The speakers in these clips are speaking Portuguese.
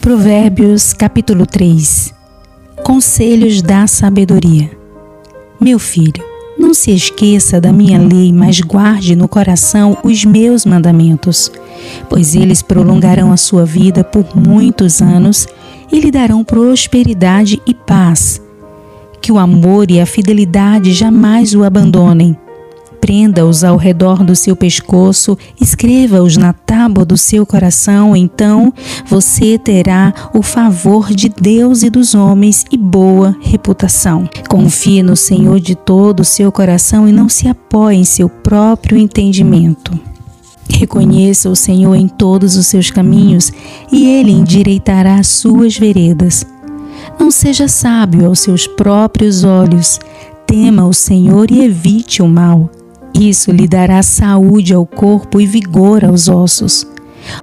Provérbios capítulo 3 Conselhos da sabedoria. Meu filho, não se esqueça da minha lei, mas guarde no coração os meus mandamentos, pois eles prolongarão a sua vida por muitos anos e lhe darão prosperidade e paz. Que o amor e a fidelidade jamais o abandonem prenda-os ao redor do seu pescoço, escreva-os na tábua do seu coração, então você terá o favor de Deus e dos homens e boa reputação. Confie no Senhor de todo o seu coração e não se apoie em seu próprio entendimento. Reconheça o Senhor em todos os seus caminhos e ele endireitará as suas veredas. Não seja sábio aos seus próprios olhos. Tema o Senhor e evite o mal. Isso lhe dará saúde ao corpo e vigor aos ossos.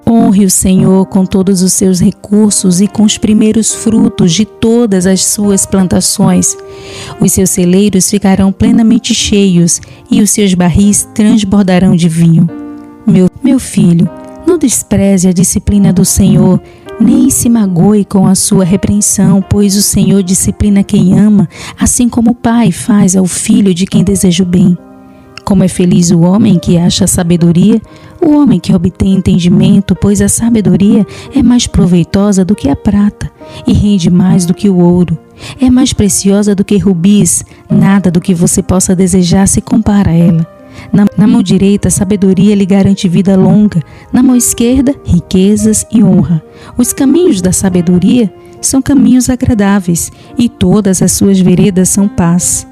Honre o Senhor com todos os seus recursos e com os primeiros frutos de todas as suas plantações. Os seus celeiros ficarão plenamente cheios e os seus barris transbordarão de vinho. Meu, meu filho, não despreze a disciplina do Senhor, nem se magoe com a sua repreensão, pois o Senhor disciplina quem ama, assim como o pai faz ao filho de quem deseja o bem. Como é feliz o homem que acha sabedoria, o homem que obtém entendimento, pois a sabedoria é mais proveitosa do que a prata e rende mais do que o ouro. É mais preciosa do que rubis, nada do que você possa desejar se compara a ela. Na, na, mão direita, sabedoria lhe garante vida longa, na mão esquerda, riquezas e honra. Os caminhos da sabedoria são caminhos agradáveis, e todas as suas veredas são paz.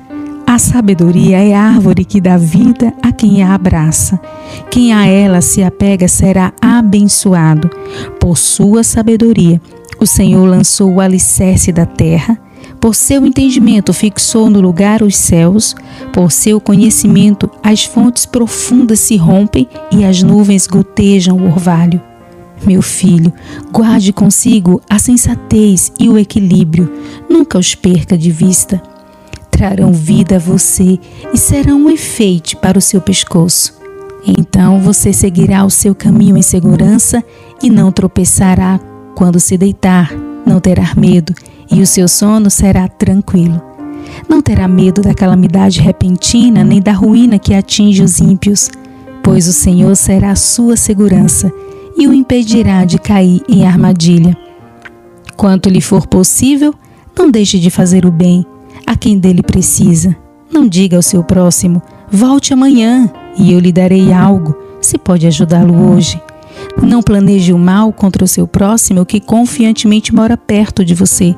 A sabedoria é árvore que dá vida a quem a abraça. Quem a ela se apega será abençoado. Por sua sabedoria, o Senhor lançou o alicerce da terra. Por seu entendimento, fixou no lugar os céus. Por seu conhecimento, as fontes profundas se rompem e as nuvens gotejam o orvalho. Meu filho, guarde consigo a sensatez e o equilíbrio. Nunca os perca de vista trarão vida a você e serão um efeito para o seu pescoço. Então você seguirá o seu caminho em segurança e não tropeçará quando se deitar, não terá medo e o seu sono será tranquilo. Não terá medo da calamidade repentina nem da ruína que atinge os ímpios, pois o Senhor será a sua segurança e o impedirá de cair em armadilha. Quanto lhe for possível, não deixe de fazer o bem a quem dele precisa. Não diga ao seu próximo: volte amanhã e eu lhe darei algo, se pode ajudá-lo hoje. Não planeje o mal contra o seu próximo que confiantemente mora perto de você.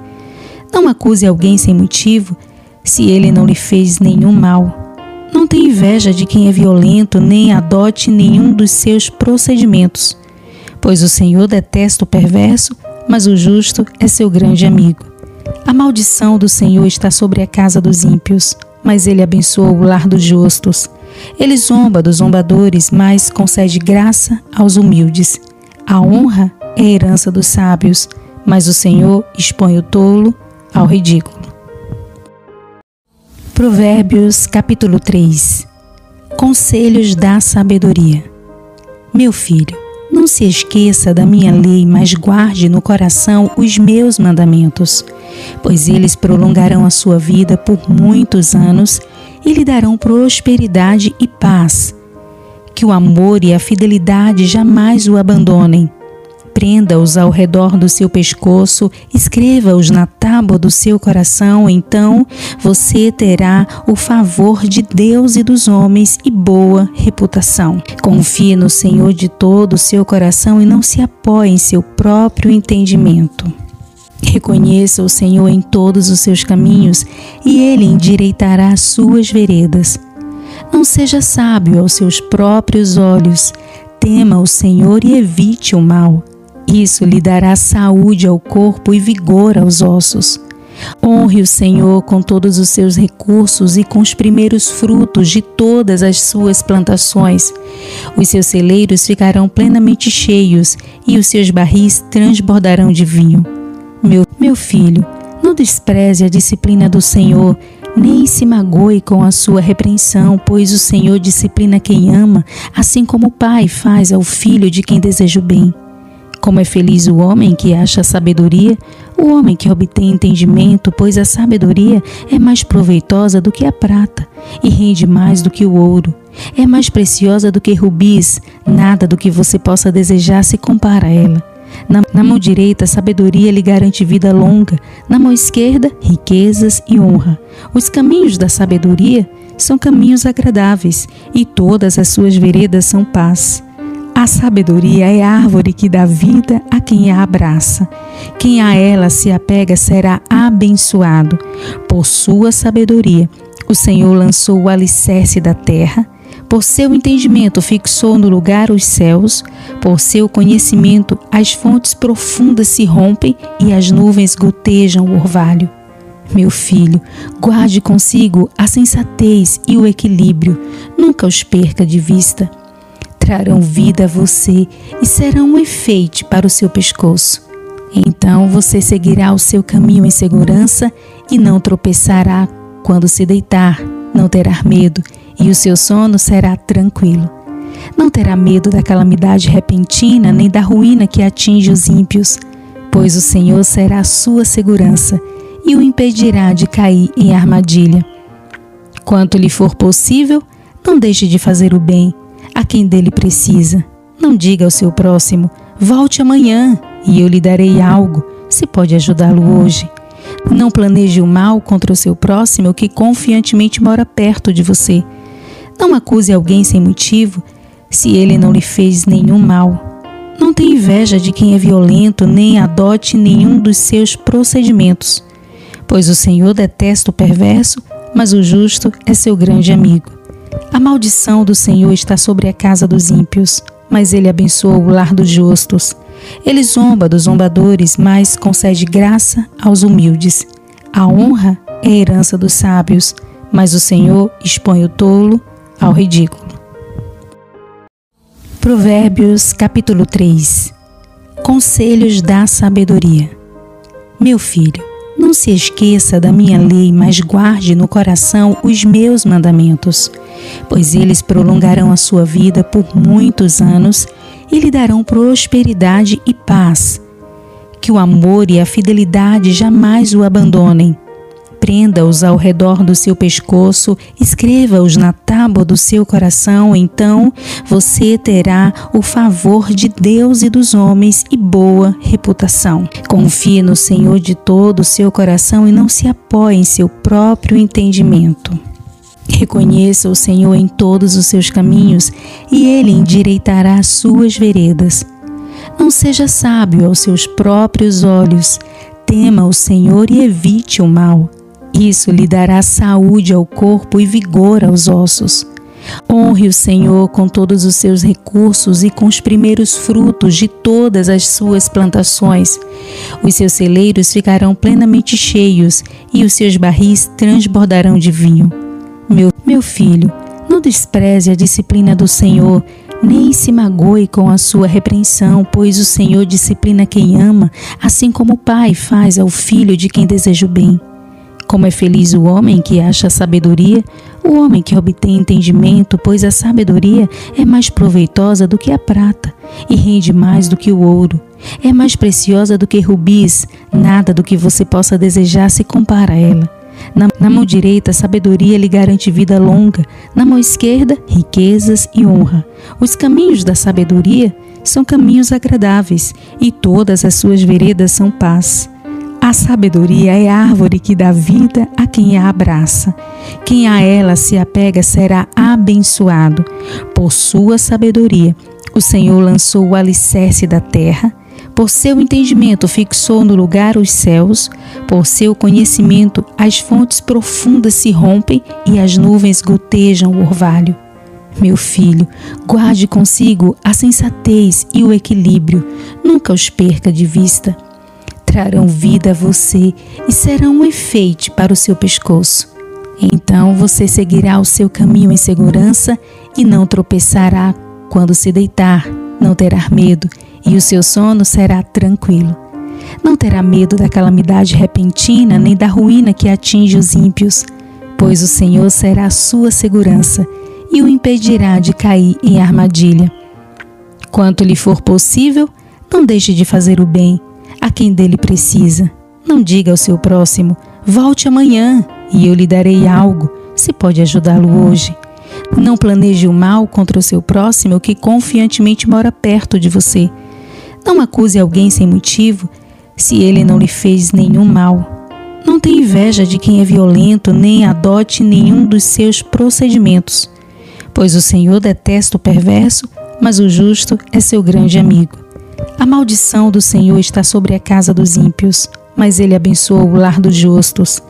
Não acuse alguém sem motivo se ele não lhe fez nenhum mal. Não tenha inveja de quem é violento, nem adote nenhum dos seus procedimentos, pois o Senhor detesta o perverso, mas o justo é seu grande amigo. A maldição do Senhor está sobre a casa dos ímpios, mas ele abençoa o lar dos justos. Ele zomba dos zombadores, mas concede graça aos humildes. A honra é herança dos sábios, mas o Senhor expõe o tolo ao ridículo. Provérbios capítulo 3 Conselhos da sabedoria. Meu filho, não se esqueça da minha lei, mas guarde no coração os meus mandamentos, pois eles prolongarão a sua vida por muitos anos e lhe darão prosperidade e paz. Que o amor e a fidelidade jamais o abandonem prenda-os ao redor do seu pescoço, escreva-os na tábua do seu coração, então você terá o favor de Deus e dos homens e boa reputação. Confie no Senhor de todo o seu coração e não se apoie em seu próprio entendimento. Reconheça o Senhor em todos os seus caminhos e ele endireitará as suas veredas. Não seja sábio aos seus próprios olhos. Tema o Senhor e evite o mal. Isso lhe dará saúde ao corpo e vigor aos ossos. Honre o Senhor com todos os seus recursos e com os primeiros frutos de todas as suas plantações. Os seus celeiros ficarão plenamente cheios e os seus barris transbordarão de vinho. Meu, meu filho, não despreze a disciplina do Senhor, nem se magoe com a sua repreensão, pois o Senhor disciplina quem ama, assim como o pai faz ao filho de quem deseja o bem. Como é feliz o homem que acha sabedoria, o homem que obtém entendimento, pois a sabedoria é mais proveitosa do que a prata e rende mais do que o ouro. É mais preciosa do que rubis, nada do que você possa desejar se compara a ela. Na, na, mão direita, sabedoria lhe garante vida longa, na mão esquerda, riquezas e honra. Os caminhos da sabedoria são caminhos agradáveis, e todas as suas veredas são paz. A sabedoria é árvore que dá vida a quem a abraça. Quem a ela se apega será abençoado. Por sua sabedoria, o Senhor lançou o alicerce da terra. Por seu entendimento, fixou no lugar os céus. Por seu conhecimento, as fontes profundas se rompem e as nuvens gotejam o orvalho. Meu filho, guarde consigo a sensatez e o equilíbrio, nunca os perca de vista trarão vida a você e serão um efeito para o seu pescoço. Então você seguirá o seu caminho em segurança e não tropeçará quando se deitar, não terá medo e o seu sono será tranquilo. Não terá medo da calamidade repentina nem da ruína que atinge os ímpios, pois o Senhor será a sua segurança e o impedirá de cair em armadilha. Quanto lhe for possível, não deixe de fazer o bem a quem dele precisa. Não diga ao seu próximo: volte amanhã e eu lhe darei algo, se pode ajudá-lo hoje. Não planeje o mal contra o seu próximo que confiantemente mora perto de você. Não acuse alguém sem motivo se ele não lhe fez nenhum mal. Não tenha inveja de quem é violento, nem adote nenhum dos seus procedimentos, pois o Senhor detesta o perverso, mas o justo é seu grande amigo. A maldição do Senhor está sobre a casa dos ímpios, mas ele abençoa o lar dos justos. Ele zomba dos zombadores, mas concede graça aos humildes. A honra é herança dos sábios, mas o Senhor expõe o tolo ao ridículo. Provérbios capítulo 3 Conselhos da sabedoria. Meu filho, não se esqueça da minha lei, mas guarde no coração os meus mandamentos, pois eles prolongarão a sua vida por muitos anos e lhe darão prosperidade e paz. Que o amor e a fidelidade jamais o abandonem prenda-os ao redor do seu pescoço, escreva-os na tábua do seu coração, então você terá o favor de Deus e dos homens e boa reputação. Confie no Senhor de todo o seu coração e não se apoie em seu próprio entendimento. Reconheça o Senhor em todos os seus caminhos e ele endireitará as suas veredas. Não seja sábio aos seus próprios olhos. Tema o Senhor e evite o mal. Isso lhe dará saúde ao corpo e vigor aos ossos. Honre o Senhor com todos os seus recursos e com os primeiros frutos de todas as suas plantações. Os seus celeiros ficarão plenamente cheios e os seus barris transbordarão de vinho. Meu, meu filho, não despreze a disciplina do Senhor, nem se magoe com a sua repreensão, pois o Senhor disciplina quem ama, assim como o pai faz ao filho de quem deseja o bem. Como é feliz o homem que acha sabedoria, o homem que obtém entendimento, pois a sabedoria é mais proveitosa do que a prata e rende mais do que o ouro. É mais preciosa do que rubis, nada do que você possa desejar se compara a ela. Na, na, mão direita, sabedoria lhe garante vida longa, na mão esquerda, riquezas e honra. Os caminhos da sabedoria são caminhos agradáveis, e todas as suas veredas são paz. A sabedoria é árvore que dá vida a quem a abraça. Quem a ela se apega será abençoado. Por sua sabedoria, o Senhor lançou o alicerce da terra. Por seu entendimento, fixou no lugar os céus. Por seu conhecimento, as fontes profundas se rompem e as nuvens gotejam o orvalho. Meu filho, guarde consigo a sensatez e o equilíbrio, nunca os perca de vista trarão vida a você e serão um efeito para o seu pescoço. Então você seguirá o seu caminho em segurança e não tropeçará quando se deitar, não terá medo e o seu sono será tranquilo. Não terá medo da calamidade repentina nem da ruína que atinge os ímpios, pois o Senhor será a sua segurança e o impedirá de cair em armadilha. Quanto lhe for possível, Não deixe de fazer o bem a quem dele precisa. Não diga ao seu próximo: volte amanhã e eu lhe darei algo, se pode ajudá-lo hoje. Não planeje o mal contra o seu próximo que confiantemente mora perto de você. Não acuse alguém sem motivo se ele não lhe fez nenhum mal. Não tenha inveja de quem é violento, nem adote nenhum dos seus procedimentos, pois o Senhor detesta o perverso, mas o justo é seu grande amigo. A maldição do Senhor está sobre a casa dos ímpios, mas ele abençoa o lar dos justos.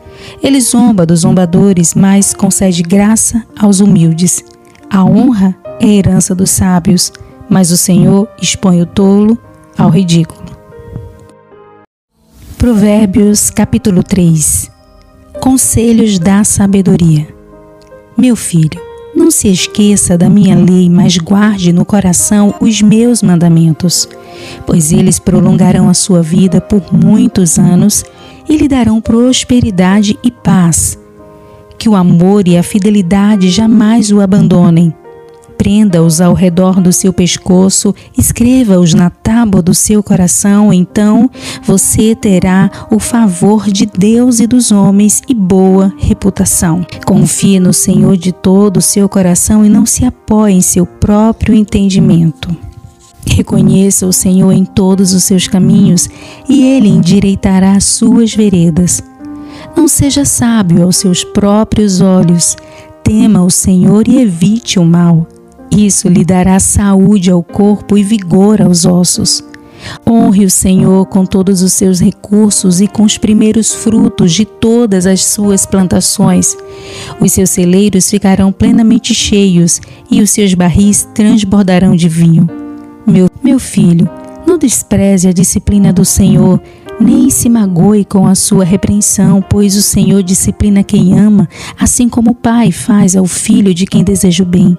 Ele zomba dos zombadores, mas concede graça aos humildes. A honra é a herança dos sábios, mas o Senhor expõe o tolo ao ridículo. Provérbios capítulo 3 Conselhos da sabedoria. Meu filho, não se esqueça da minha lei, mas guarde no coração os meus mandamentos, pois eles prolongarão a sua vida por muitos anos e lhe darão prosperidade e paz. Que o amor e a fidelidade jamais o abandonem. Prenda-os ao redor do seu pescoço, escreva-os na tábua do seu coração, então você terá o favor de Deus e dos homens e boa reputação. Confie no Senhor de todo o seu coração e não se apoie em seu próprio entendimento. Reconheça o Senhor em todos os seus caminhos e ele endireitará as suas veredas. Não seja sábio aos seus próprios olhos. Tema o Senhor e evite o mal. Isso lhe dará saúde ao corpo e vigor aos ossos. Honre o Senhor com todos os seus recursos e com os primeiros frutos de todas as suas plantações. Os seus celeiros ficarão plenamente cheios e os seus barris transbordarão de vinho. Meu, meu filho, não despreze a disciplina do Senhor, nem se magoe com a sua repreensão, pois o Senhor disciplina quem ama, assim como o pai faz ao filho de quem deseja o bem.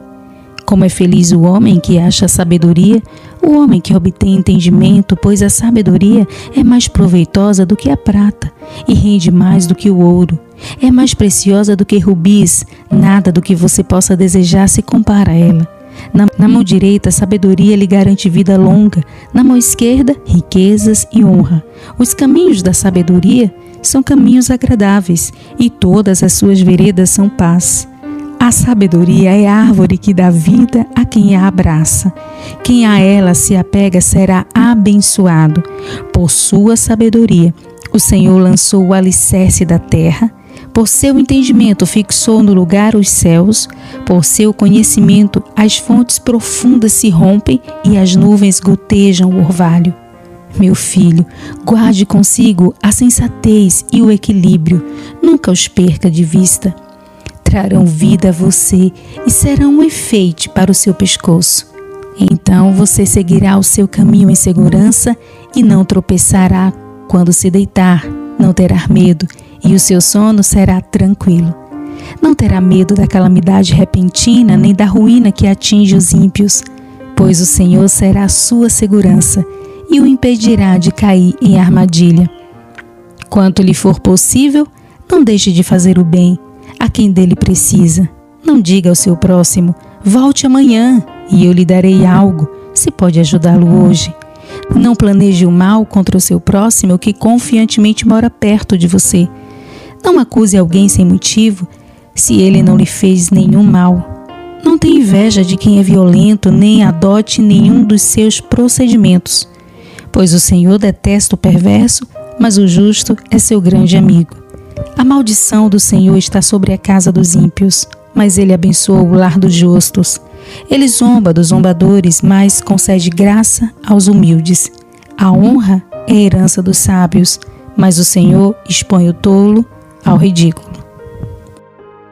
Como é feliz o homem que acha sabedoria, o homem que obtém entendimento, pois a sabedoria é mais proveitosa do que a prata e rende mais do que o ouro. É mais preciosa do que rubis, nada do que você possa desejar se compara a ela. Na, na mão direita, sabedoria lhe garante vida longa, na mão esquerda, riquezas e honra. Os caminhos da sabedoria são caminhos agradáveis, e todas as suas veredas são paz. A sabedoria é árvore que dá vida a quem a abraça. Quem a ela se apega será abençoado. Por sua sabedoria, o Senhor lançou o alicerce da terra por seu entendimento, fixou no lugar os céus, por seu conhecimento, as fontes profundas se rompem e as nuvens gotejam o orvalho. Meu filho, guarde consigo a sensatez e o equilíbrio, nunca os perca de vista. Trarão vida a você e serão um efeito para o seu pescoço. Então você seguirá o seu caminho em segurança e não tropeçará quando se deitar, não terá medo e o seu sono será tranquilo. Não terá medo da calamidade repentina nem da ruína que atinge os ímpios, pois o Senhor será a sua segurança e o impedirá de cair em armadilha. Quanto lhe for possível, não deixe de fazer o bem a quem dele precisa. Não diga ao seu próximo: volte amanhã e eu lhe darei algo, se pode ajudá-lo hoje. Não planeje o mal contra o seu próximo que confiantemente mora perto de você não acuse alguém sem motivo se ele não lhe fez nenhum mal. Não tenha inveja de quem é violento, nem adote nenhum dos seus procedimentos, pois o Senhor detesta o perverso, mas o justo é seu grande amigo. A maldição do Senhor está sobre a casa dos ímpios, mas ele abençoa o lar dos justos. Ele zomba dos zombadores, mas concede graça aos humildes. A honra é herança dos sábios, mas o Senhor expõe o tolo ao ridículo.